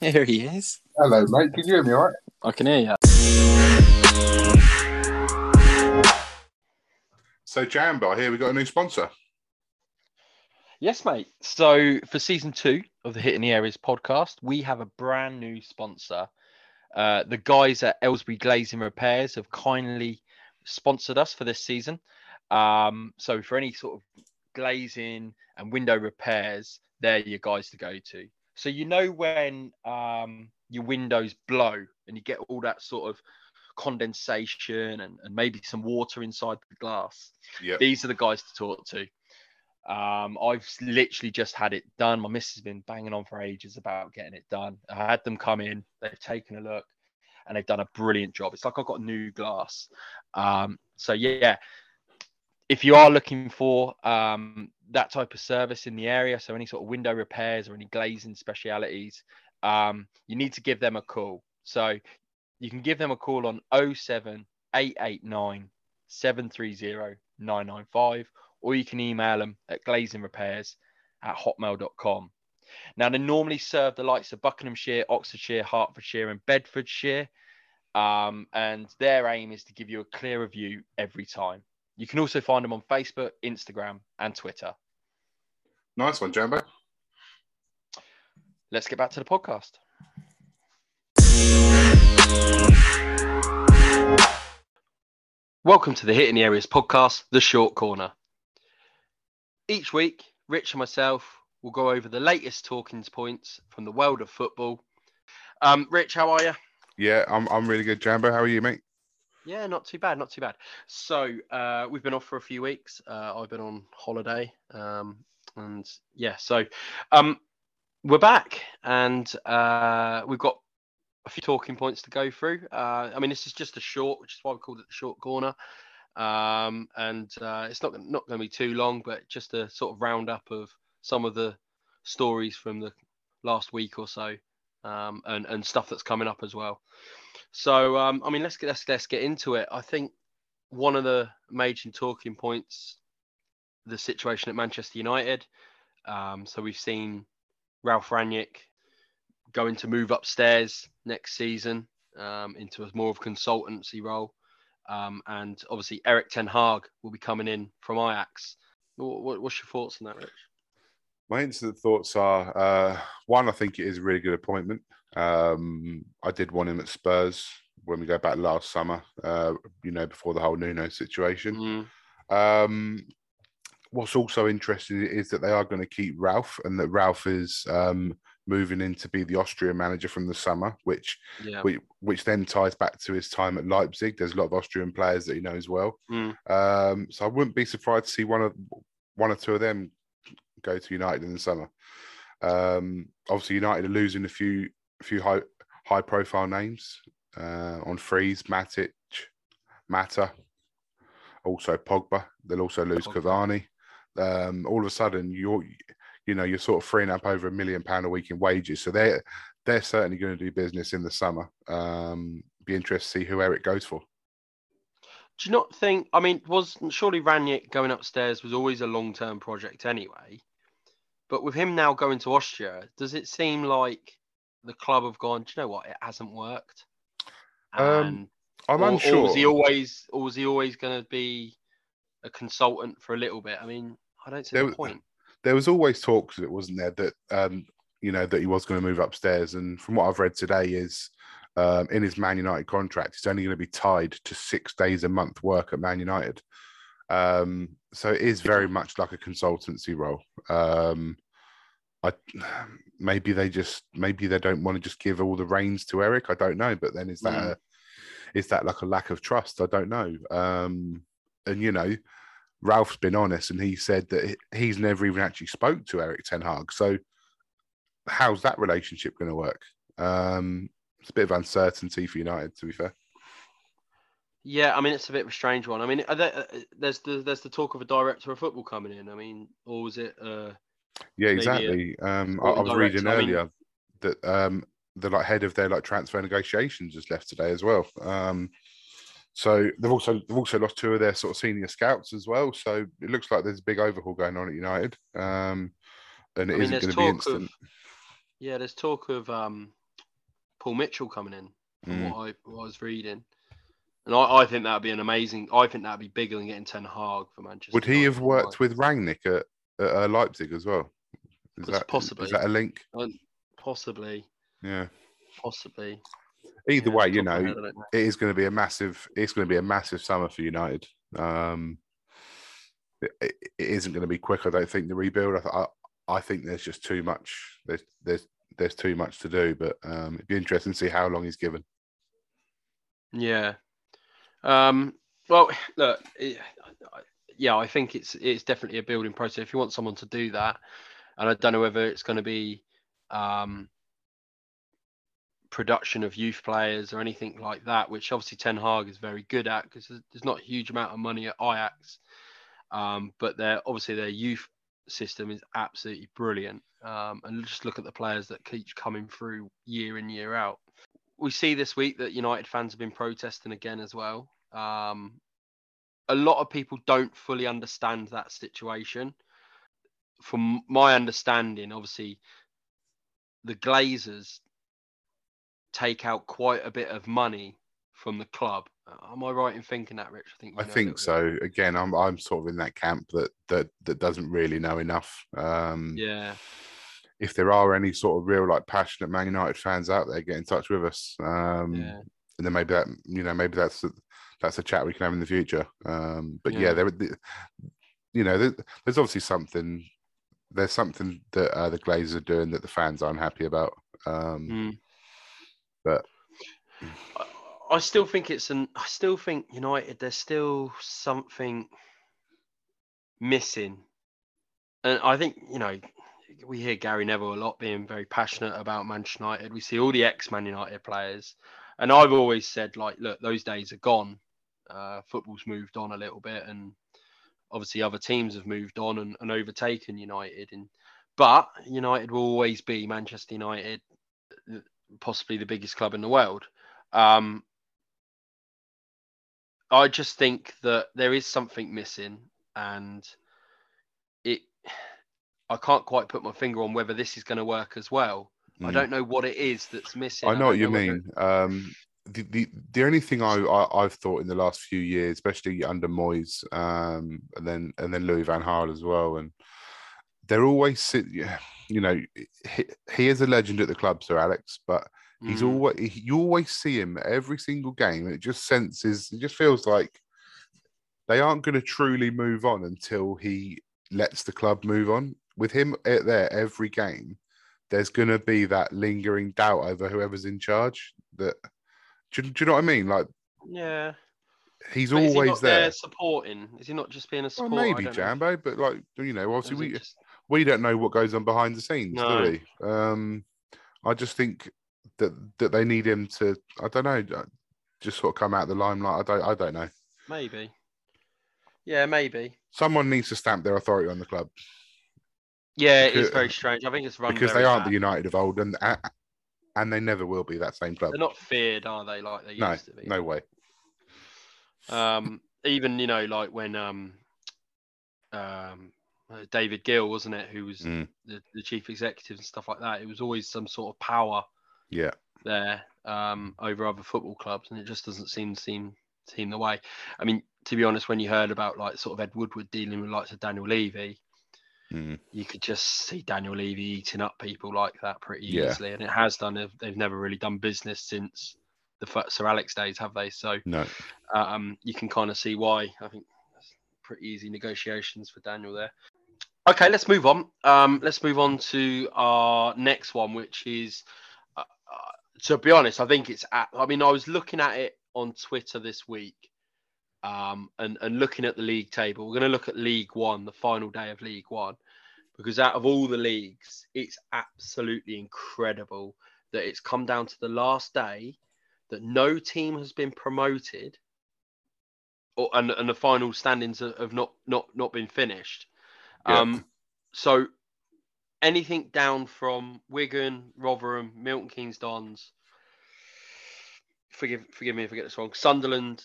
Here he is. Hello, mate. Can you hear me all right? I can hear you. So, Jambo, here we got a new sponsor. Yes, mate. So for season two of the Hitting the Areas podcast, we have a brand new sponsor. Uh, the guys at Aylesbury Glazing Repairs have kindly sponsored us for this season. Um, so for any sort of glazing and window repairs, they're your guys to go to. So you know when um, your windows blow and you get all that sort of condensation and, and maybe some water inside the glass. Yep. These are the guys to talk to. Um, I've literally just had it done. My missus has been banging on for ages about getting it done. I had them come in, they've taken a look, and they've done a brilliant job. It's like I've got new glass. Um, so yeah, if you are looking for um, that type of service in the area, so any sort of window repairs or any glazing specialities, um, you need to give them a call. So you can give them a call on 07889 730 995, or you can email them at glazingrepairs at hotmail.com. Now, they normally serve the likes of Buckinghamshire, Oxfordshire, Hertfordshire, and Bedfordshire. Um, and their aim is to give you a clearer view every time. You can also find them on Facebook, Instagram, and Twitter. Nice one, Jambo. Let's get back to the podcast. Welcome to the Hitting the Areas podcast, The Short Corner. Each week, Rich and myself will go over the latest talking points from the world of football. Um, Rich, how are you? Yeah, I'm, I'm really good, Jambo. How are you, mate? Yeah, not too bad, not too bad. So uh, we've been off for a few weeks. Uh, I've been on holiday, um, and yeah, so um, we're back, and uh, we've got a few talking points to go through. Uh, I mean, this is just a short, which is why we called it the short corner. Um, and uh, it's not not going to be too long, but just a sort of roundup of some of the stories from the last week or so, um, and and stuff that's coming up as well. So, um, I mean, let's get let's, let's get into it. I think one of the major talking points, the situation at Manchester United. Um, so we've seen Ralph Rangnick going to move upstairs next season um, into a more of consultancy role. Um, and obviously, Erik Ten Hag will be coming in from Ajax. What, what, what's your thoughts on that, Rich? My instant thoughts are uh, one, I think it is a really good appointment. Um, I did want him at Spurs when we go back last summer, uh, you know, before the whole Nuno situation. Mm, Um, what's also interesting is that they are going to keep Ralph and that Ralph is um, moving in to be the Austrian manager from the summer, which, yeah. which which then ties back to his time at Leipzig. There's a lot of Austrian players that he knows well. Mm. Um, so I wouldn't be surprised to see one of one or two of them go to United in the summer. Um, obviously, United are losing a few a few high high profile names uh, on freeze, Matic, Mata, also Pogba. They'll also lose. Cavani. Um, all of a sudden, you're you know you're sort of freeing up over a million pound a week in wages. So they're they're certainly going to do business in the summer. Um, be interested to see who Erik goes for. Do you not think? I mean, was surely Rangnick going upstairs was always a long term project anyway. But with him now going to Austria, does it seem like the club have gone? Do you know what? It hasn't worked. Um, I'm or, unsure. Or was he always, or was he always going to be a consultant for a little bit? I mean, I don't see There the point. there was always talks that wasn't there that um, you know that he was going to move upstairs and from what i've read today is um, in his man united contract he's only going to be tied to six days a month work at man united um, so it is very much like a consultancy role um, I, maybe they just maybe they don't want to just give all the reins to erik i don't know but then is that Mm. a, is that like a lack of trust i don't know um, and you know Ralph's been honest and he said that he's never even actually spoke to Erik Ten Hag. So how's that relationship going to work? Um, it's a bit of uncertainty for United, to be fair. Yeah, I mean, it's a bit of a strange one. I mean, there, uh, there's the there's the talk of a director of football coming in. I mean, or was it? Uh, Yeah, exactly. Um, I, I was reading director, I mean- earlier that um, the like head of their like transfer negotiations just left today as well. Um, so they've also they've also lost two of their sort of senior scouts as well. So it looks like there's a big overhaul going on at United. Um, and it I mean, not going to be instant. of yeah, there's talk of um, Paul Mitchell coming in, from Mm. what, I, what I was reading. And I, I think that'd be an amazing. I think that'd be bigger than getting Ten Hag for Manchester. Would he have worked with Rangnick at, at uh, Leipzig as well? Is that possibly. Is that a link? Possibly, Yeah. possibly. Either Yeah, way, you top of my know, head, I it is going to be a massive. It's going to be a massive summer for United. Um, it, it it isn't going to be quick. I don't think the rebuild. I, I, I think there's just too much. There's there's there's too much to do. But um, it'd be interesting to see how long he's given. Yeah. Um, well, look, yeah, I think it's it's definitely a building process. If you want someone to do that, and I don't know whether it's going to be um, production of youth players or anything like that, which obviously Ten Hag is very good at because there's not a huge amount of money at Ajax, um, but their obviously their youth system is absolutely brilliant. Um, and just look at the players that keep coming through year in year out we see this week that United fans have been protesting again as well. Um, a lot of people don't fully understand that situation. From my understanding, obviously, the Glazers take out quite a bit of money from the club. Uh, Am I right in thinking that, Rich? I think I think little bit. so. Again, I'm I'm sort of in that camp that that that doesn't really know enough. Um, Yeah, If there are any sort of real like passionate Man United fans out there, get in touch with us. Um, yeah, and then maybe that you know maybe that's a, that's a chat we can have in the future. Um, but yeah, Yeah. there, the- you know, there, there's obviously something. There's something that uh, the Glazers are doing that the fans aren't happy about. Um, Mm. But I, I still think it's an. I still think United. There's still something missing, and I think you know we hear Gary Neville a lot being very passionate about Manchester United. We see all the ex-Man United players, and I've always said like, look, those days are gone. Uh, football's moved on a little bit, and obviously other teams have moved on and, and overtaken United. And but United will always be Manchester United, possibly the biggest club in the world. Um, I just think that there is something missing, and it. I can't quite put my finger on whether this is going to work as well. I mm. don't know what it is that's missing. I know what don't you mean. Um, the, the the only thing I, I I've thought in the last few years, especially under Moyes, um, and then and then Louis Van Gaal as well, and they're always You know, he, he is a legend at the club, Sir Alex, but he's Mm, always he, you always see him every single game. It just senses, it just feels like they aren't going to truly move on until he lets the club move on. With him at there every game, there's going to be that lingering doubt over whoever's in charge. That do, you- do you know what I mean? Like yeah. he's But is he always not there. supporting? Is he not just being a Well, maybe. Jambo, but like you know, obviously we just- we don't know what goes on behind the scenes, No. do we? Um, I just think that that they need him to. I don't know, uh, just sort of come out of the limelight. I don't. I don't know. maybe. Yeah, maybe. Someone needs to stamp their authority on the club Yeah, it is very strange. I think it's run because they aren't the. United of old, and and they never will be that same club. They're not feared, are they? Like they No, used to be. no way. Um, even you know, like when um, um, David Gill wasn't it, who was Mm. the, the chief executive and stuff like that. It was always some sort of power Yeah, there um, over other football clubs, and it just doesn't seem seem seem the way. I mean, to be honest, when you heard about like sort of Ed Woodward dealing with like Daniel Levy, Mm. you could just see Daniel Levy eating up people like that pretty Yeah. easily, and it has done. They've, they've never really done business since the Sir Alex days, have they? So no. um, you can kind of see why. I think that's pretty easy negotiations for Daniel there. Okay, let's move on. Um, let's move on to our next one, which is, uh, uh, to be honest, I think it's. At, I mean, I was looking at it on Twitter this week, um, and and looking at the league table. We're going to look at League One, the final day of League One, because out of all the leagues, it's absolutely incredible that it's come down to the last day that no team has been promoted or and, and the final standings have not not not been finished Yeah. um so anything down from wigan rotherham milton keynes dons forgive forgive me if i get this wrong sunderland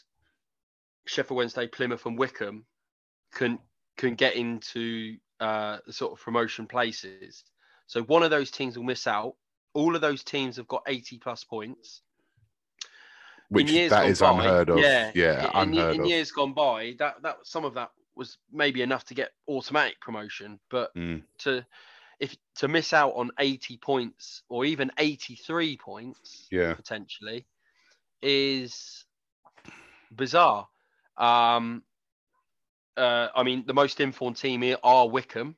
sheffield wednesday plymouth and wickham can can get into uh the sort of promotion places so one of those teams will miss out all of those teams have got 80 plus points. Which that by, unheard of. yeah, Yeah, in, in, unheard in of. years gone by, that that some of that was maybe enough to get automatic promotion, but Mm, to if to miss out on 80 points or even 83 points Yeah. potentially is bizarre. Um, uh, I mean, the most informed team here are Wycombe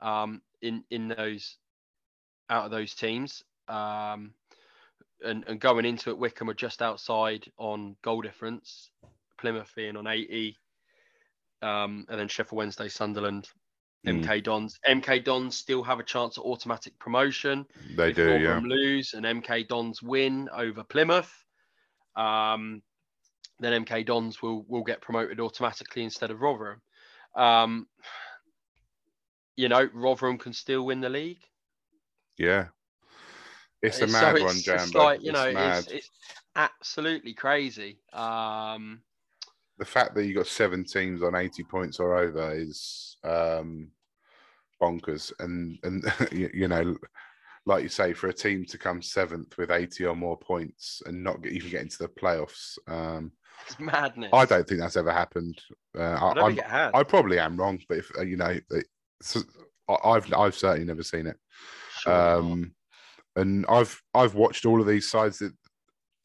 um, in in those out of those teams. Um, and, and going into it, Wycombe are just outside on goal difference, Plymouth being on 80, um, and then Sheffield Wednesday, Sunderland, Mm. MK Dons. MK Dons still have a chance of automatic promotion. They if do, yeah. Rotherham lose and MK Dons win over Plymouth, um, then MK Dons will will get promoted automatically instead of Rotherham. Um, you know, Rotherham can still win the league. Yeah. It's a so mad it's- one, it's like, you It's know, mad. it's, it's absolutely crazy. Um, the fact that you got seven teams on 80 points or over is um bonkers and and you know like you say for a team to come seventh with 80 or more points and not get, even get into the playoffs um it's madness. i don't think that's ever happened uh, I I, don't I'm- think it has. I probably am wrong but if uh, you know it's, I- i've i've certainly never seen it not. um and i've i've watched all of these sides that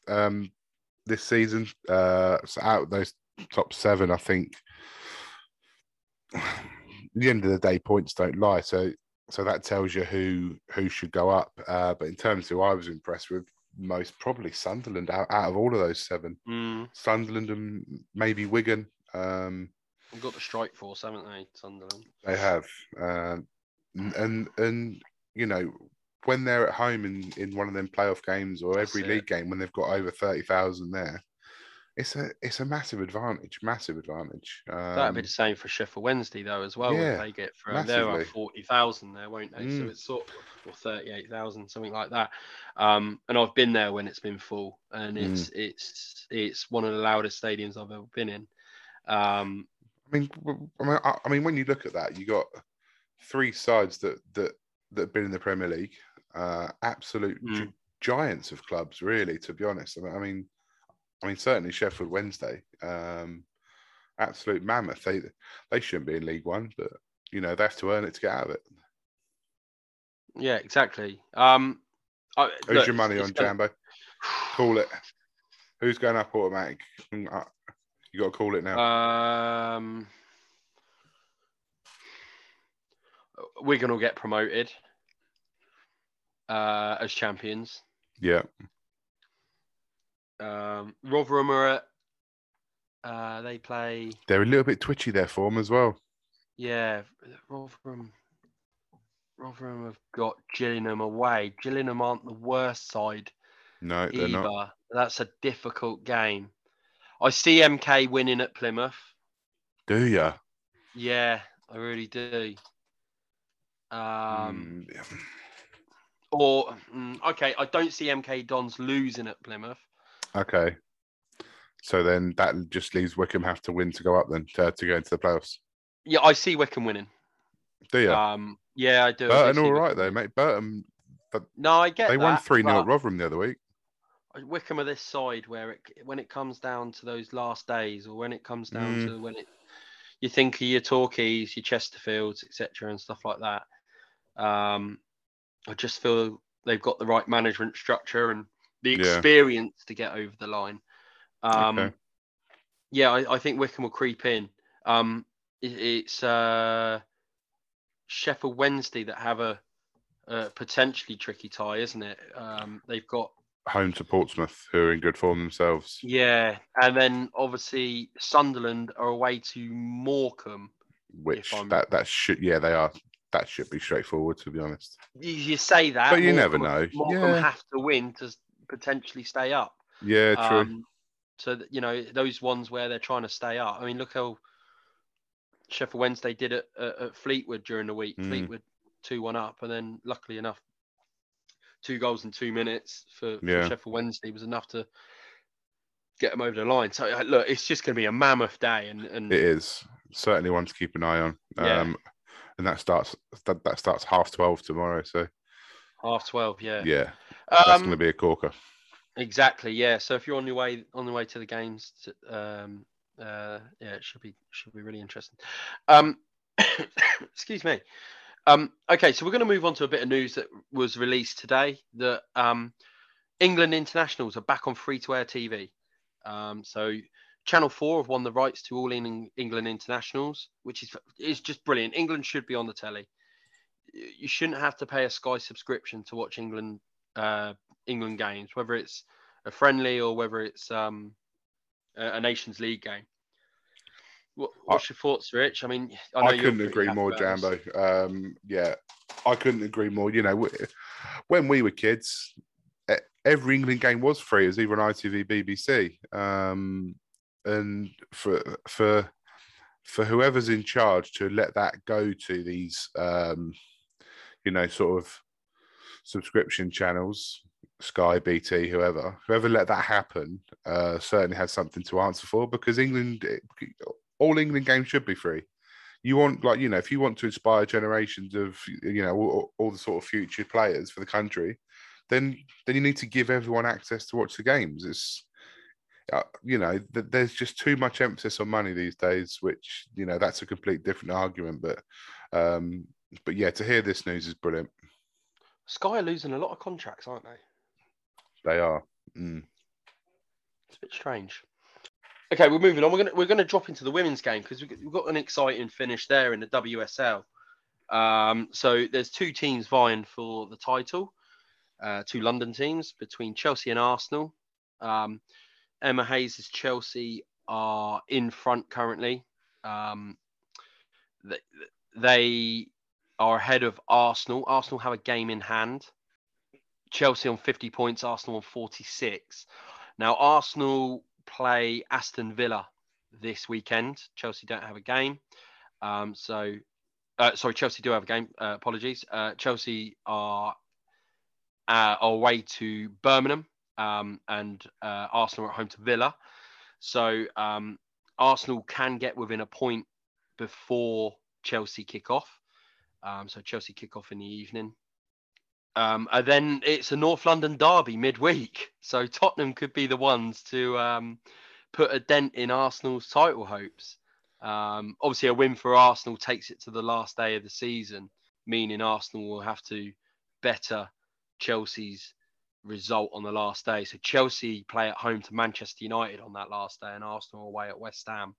um this season uh so out of those top seven i think at the end of the day points don't lie so so that tells you who who should go up uh but in terms of who i was impressed with most probably sunderland out, out of all of those seven Mm, sunderland and maybe wigan um we've got the strike force, haven't they, Sunderland? they have um and and, you know when they're at home in in one of them playoff games or That's every it. league game when they've got over 30,000 there it's a it's a massive advantage massive advantage That'd um, be the same for Sheffield Wednesday though as well. yeah, they get they're massively. at forty thousand there, won't they? So Mm. it's sort of or thirty-eight thousand, something like that. Um, and I've been there when it's been full, and Mm. it's it's it's one of the loudest stadiums I've ever been in. Um, I mean, I mean, I mean, when you look at that, you got three sides that that that have been in the Premier League, uh, absolute gi- Mm. giants of clubs, really. To be honest, I mean, I mean, certainly Sheffield Wednesday, um, absolute mammoth. They they shouldn't be in League One, but you know they have to earn it to get out of it. yeah, exactly. Um, I, Who's look, your money on, gonna- Jambo? Call it. Who's going up automatic? Mm, uh, You got to call it now. Um, Wigan will get promoted uh, as champions. yeah, Um, Rotherham are at. Uh, they play. they're a little bit twitchy there for them as well. Yeah, Rotherham. Rotherham have got Gillingham away. Gillingham aren't the worst side No, they're either. not. That's a difficult game. I see MK winning at Plymouth. Do you? Yeah, I really do. Um, Mm, Or okay, I don't see MK Dons losing at Plymouth. Okay. So then that just leaves Wycombe have to win to go up then to, to go into the playoffs. Yeah, I see Wycombe winning. Do you? Um, yeah, I do. I Burton see all Wycombe though, mate. Burton No, I get they won three 0 at Rotherham the other week. Wycombe are this side where it when it comes down to those last days, or when it comes down Mm. to when it you think of your Torquays, your Chesterfields, etc., and stuff like that. Um, I just feel they've got the right management structure and the Yeah. experience to get over the line. Um, Okay. Yeah, I, I think Wycombe will creep in. Um, it- it's uh, Sheffield Wednesday that have a, a potentially tricky tie, isn't it? Um, they've got Home to Portsmouth, who are in good form themselves. yeah, and then obviously Sunderland are away to Morecambe. Which that that should yeah they are that should be straightforward to be honest. You, you say that, But you never know. Morecambe Yeah. have to win to potentially stay up. Yeah, true. Um, so that, you know those ones where they're trying to stay up. I mean, look how Sheffield Wednesday did it at, at Fleetwood during the week. Mm. Fleetwood two one up, and then luckily enough, two goals in two minutes for, for Sheffield Wednesday was enough to get them over the line. So uh, look, it's just going to be a mammoth day, and and it is certainly one to keep an eye on. Yeah. Um, and that starts that, that starts half twelve tomorrow. So half twelve, yeah. yeah, that's Um, going to be a corker. Exactly. Yeah. So if you're on your way on the way to the games, to, um, uh, yeah, it should be should be really interesting. Um, excuse me. Um, okay, so we're going to move on to a bit of news that was released today. That um, England internationals are back on free to air TV. Um, so Channel Four have won the rights to all in England internationals, which is is just brilliant. England should be on the telly. You shouldn't have to pay a Sky subscription to watch England uh, England games, whether it's a friendly or whether it's um, a, Nations League game. What, what's your thoughts, Rich? I mean, I, I, couldn't agree more. Jambo. Um, yeah, I couldn't agree more. You know, when we were kids, every England game was free. It was either on ITV, BBC, um, and for for for whoever's in charge to let that go to these, um, you know, sort of subscription channels, Sky, BT, whoever, whoever let that happen, uh, certainly has something to answer for because England, all England games should be free. You want, like, you know, if you want to inspire generations of, you know, all, all the sort of future players for the country, then then you need to give everyone access to watch the games. It's, uh, you know, th- there's just too much emphasis on money these days, which you know that's a complete different argument. But, um, but yeah, to hear this news is brilliant. Sky are losing a lot of contracts, aren't they? They are. Mm. It's a bit strange. Okay, we're moving on. We're gonna we're gonna drop into the women's game because we've, got- we've got an exciting finish there in the WSL. Um, so there's two teams vying for the title, uh, two London teams between Chelsea and Arsenal. Um, Emma Hayes' Chelsea are in front currently. Um, they, they are ahead of Arsenal. Arsenal have a game in hand. Chelsea on 50 points, Arsenal on 46. Now, Arsenal play Aston Villa this weekend. Chelsea don't have a game. Um, so, uh, sorry, Chelsea do have a game. Uh, apologies. Uh, Chelsea are uh, away to Birmingham, um, and uh, Arsenal are at home to Villa. So, um, Arsenal can get within a point before Chelsea kick off. Um, so, Chelsea kick off in the evening. Um, and then it's a North London derby midweek. So Tottenham could be the ones to um, put a dent in Arsenal's title hopes. Um, obviously, a win for Arsenal takes it to the last day of the season, meaning Arsenal will have to better Chelsea's result on the last day. So Chelsea play at home to Manchester United on that last day, and Arsenal away at West Ham.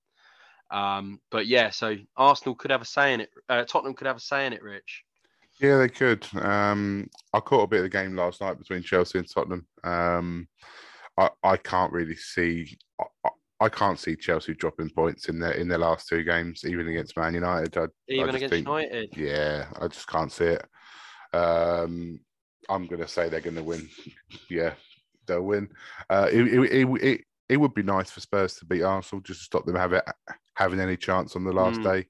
Um, but yeah, so Arsenal could have a say in it. Uh, Tottenham could have a say in it, Rich. Yeah, they could. Um, I caught a bit of the game last night between Chelsea and Tottenham. Um, I, I can't really see. I, I can't see Chelsea dropping points in their in their last two games, even against Man United. I, Even against think- United. Yeah, I just can't see it. Um, I'm to say they're to win. Yeah, they'll win. Uh, it, it, it, it, would be nice for Spurs to beat Arsenal just to stop them have it, having any chance on the last Mm. day.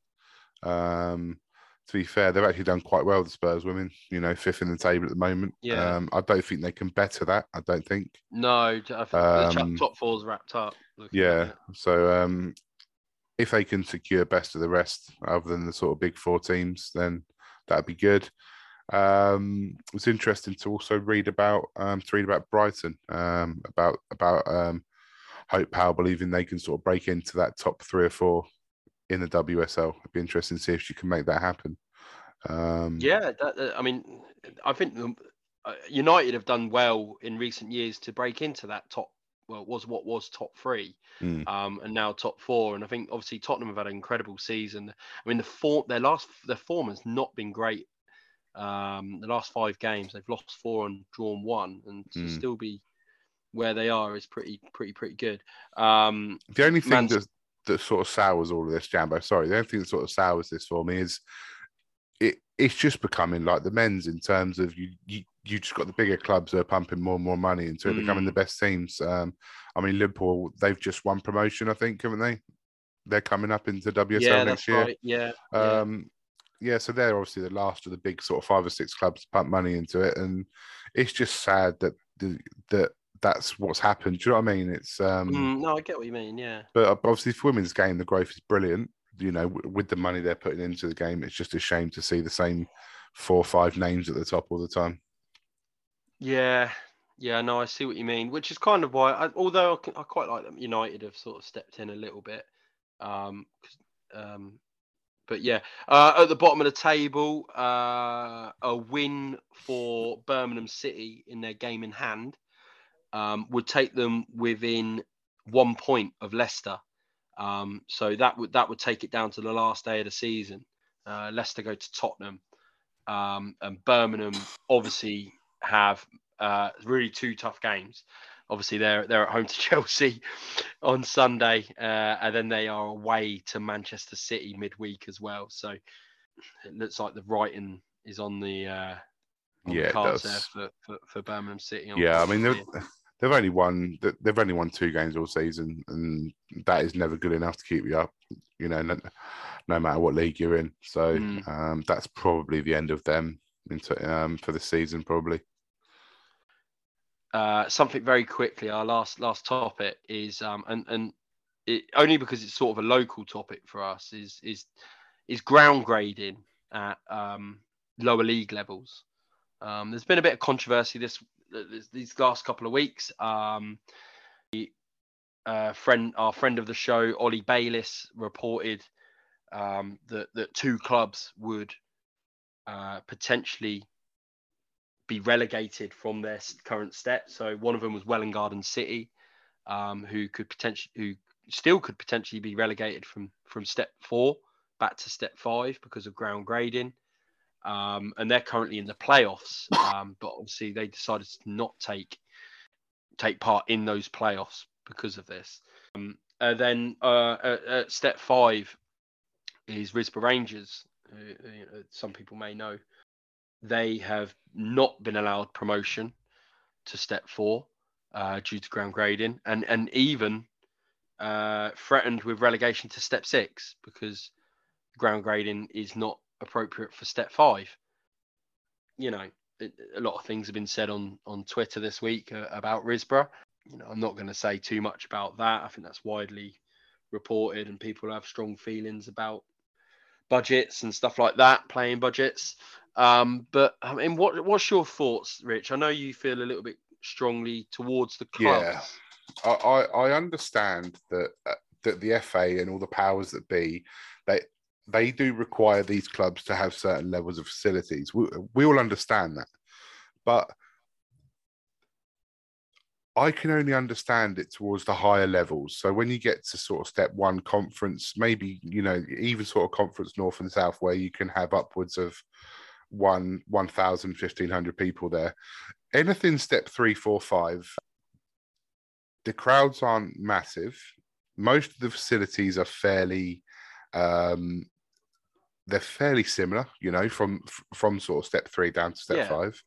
Um, to be fair, they've actually done quite well, the Spurs women, you know, fifth in the table at the moment. Yeah. Um, I don't think they can better that. I don't think. No, I think the top- Um, top four's wrapped up. Yeah. So um, if they can secure best of the rest, other than the sort of big four teams, then that'd be good. Um, it was interesting to also read about um, to read about Brighton um, about about um, Hope Powell believing they can sort of break into that top three or four in the WSL. It'd be interesting to see if she can make that happen. Um, Yeah, that, uh, I mean, I think uh, United have done well in recent years to break into that top. Well, it was what was top three, Mm. um, and now top four. And I think obviously Tottenham have had an incredible season. I mean, the form, their last, their form has not been great. Um, the last five games, they've lost four and drawn one, and to Mm. still be where they are is pretty, pretty, pretty good. Um, The only thing Man's- that, that sort of sours all of this, Jambo, sorry, the only thing that sort of sours this for me is it it's just becoming like the men's in terms of you you you just got the bigger clubs that are pumping more and more money into it, becoming Mm. the best teams. Um, I mean, Liverpool, they've just won promotion, I think, haven't they? They're coming up into WSL yeah, next that's year. right. Yeah, yeah. Um, yeah, so they're obviously the last of the big sort of five or six clubs to pump money into it, and it's just sad that the, that that's what's happened. Do you know what I mean? It's um, Mm, no, I get what you mean. Yeah. but obviously, for women's game, the growth is brilliant. You know, w- with the money they're putting into the game, it's just a shame to see the same four or five names at the top all the time. Yeah, yeah, no, I see what you mean. Which is kind of why, I, although I, I, quite like that United have sort of stepped in a little bit. Um, um, but yeah, uh, at the bottom of the table, uh, a win for Birmingham City in their game in hand um, would take them within one point of Leicester. Um, so that would that would take it down to the last day of the season. Uh, Leicester go to Tottenham, um, and Birmingham obviously have uh, really two tough games. Obviously, they're they're at home to Chelsea on Sunday, uh, and then they are away to Manchester City midweek as well. So it looks like the writing is on the uh, on yeah, the cards there for, for, for, Birmingham City. Yeah, I mean they've, only won they've only won two games all season, and that is never good enough to keep you up. You know, no, no matter what league you're in. So mm. um, that's probably the end of them into um, for the season, probably. Uh, something very quickly. Our last last topic is um, and and it, only because it's sort of a local topic for us is is is ground grading at um, lower league levels. Um, there's been a bit of controversy this these last couple of weeks. Um, uh, friend, our friend of the show, Ollie Bayliss, reported um, that that two clubs would uh, potentially be relegated from their current step. So one of them was Welwyn Garden City, um, who could potentially, who still could potentially be relegated from from step four back to step five because of ground grading. Um, and they're currently in the playoffs, um, but obviously they decided to not take take part in those playoffs because of this. Um, and then uh, at, at step five is Risborough Rangers, who, some people may know they have not been allowed promotion to step four uh, due to ground grading, and and even uh, threatened with relegation to step six because ground grading is not appropriate for step five. You know, it, a lot of things have been said on on Twitter this week uh, about Risborough. You know, I'm not going to say too much about that. I think that's widely reported, and people have strong feelings about budgets and stuff like that, playing budgets. Um, but I mean, what what's your thoughts, Rich? I know you feel a little bit strongly towards the club. Yeah, I, I, understand that uh, that the FA and all the powers that be, they they do require these clubs to have certain levels of facilities. We, we all understand that, but I can only understand it towards the higher levels. So when you get to sort of step one conference, maybe you know even sort of conference north and south, where you can have upwards of one 1,000, 1,500 people there. Anything step three, four, five, the crowds aren't massive. Most of the facilities are fairly, um, they're fairly similar, you know, from from sort of step three down to step yeah. five.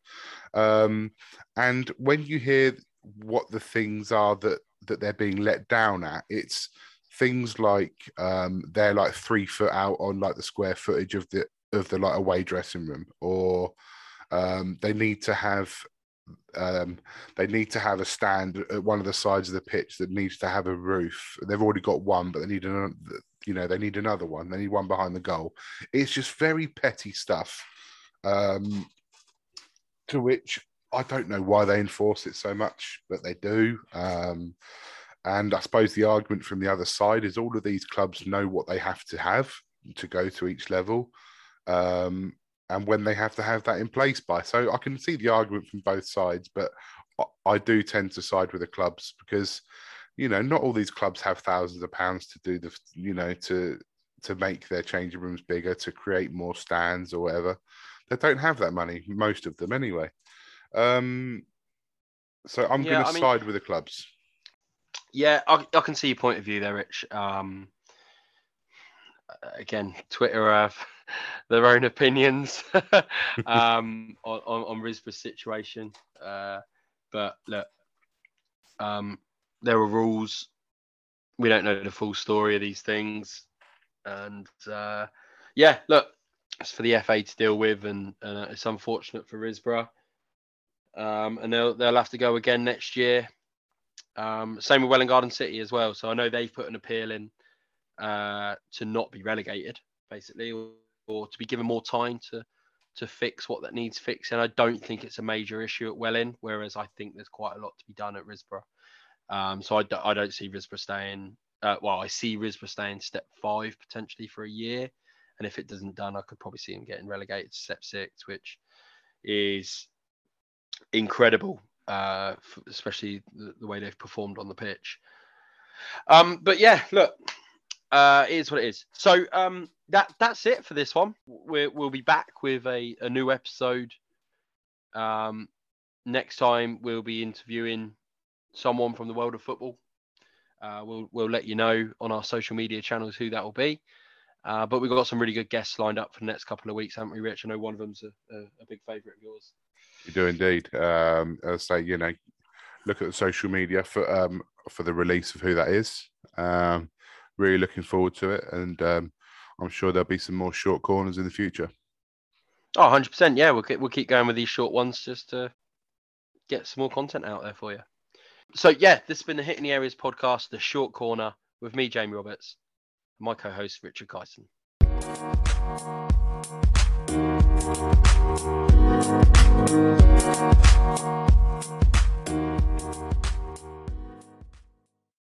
Um, and when you hear what the things are that that they're being let down at, it's things like um, they're like three foot out on like the square footage of the of the like away dressing room, or um, they need to have um, they need to have a stand at one of the sides of the pitch that needs to have a roof. They've already got one, but they need another. You know, they need another one. They need one behind the goal. It's just very petty stuff. Um, to which I don't know why they enforce it so much, but they do. Um, and I suppose the argument from the other side is all of these clubs know what they have to have to go to each level um, and when they have to have that in place by. So I can see the argument from both sides, but I do tend to side with the clubs because you know not all these clubs have thousands of pounds to do the you know to to make their changing rooms bigger to create more stands or whatever. They don't have that money most of them anyway. Um so i'm yeah, going to side mean, with the clubs. Yeah I, I, can see your point of view there rich. Um again twitter have their own opinions um, on, on, on Risborough's situation. Uh, but look, um, there are rules. We don't know the full story of these things. And uh, yeah, look, it's for the FA to deal with, and, and it's unfortunate for Risborough. Um, and they'll they'll have to go again next year. Um, same with Welwyn Garden City as well. So I know they've put an appeal in uh, to not be relegated, basically, or to be given more time to to fix what that needs fixing. I don't think it's a major issue at Welwyn, whereas I think there's quite a lot to be done at Risborough. Um, so I, d- I don't see Risborough staying. Uh, well, I see Risborough staying step five potentially for a year, and if it doesn't done, I could probably see him getting relegated to step six, which is incredible, uh, especially the, the, way they've performed on the pitch. Um, but yeah, look, uh, it is what it is. So um, that that's it for this one. we will be back with a, a new episode. Um, next time we'll be interviewing someone from the world of football. Uh, we'll we'll let you know on our social media channels who that will be. Uh, but we've got some really good guests lined up for the next couple of weeks, haven't we, Rich? I know one of them's a, a, a big favourite of yours. You do indeed. Um, I say, you know, look at the social media for um, for the release of who that is. Um, really looking forward to it, and um, I'm sure there'll be some more short corners in the future. Oh, 100%. Yeah, we'll keep, we'll keep going with these short ones just to get some more content out there for you so yeah, this has been the Hitting the Areas podcast, the short corner with me, Jamie Roberts, and my co-host Richard Kyson.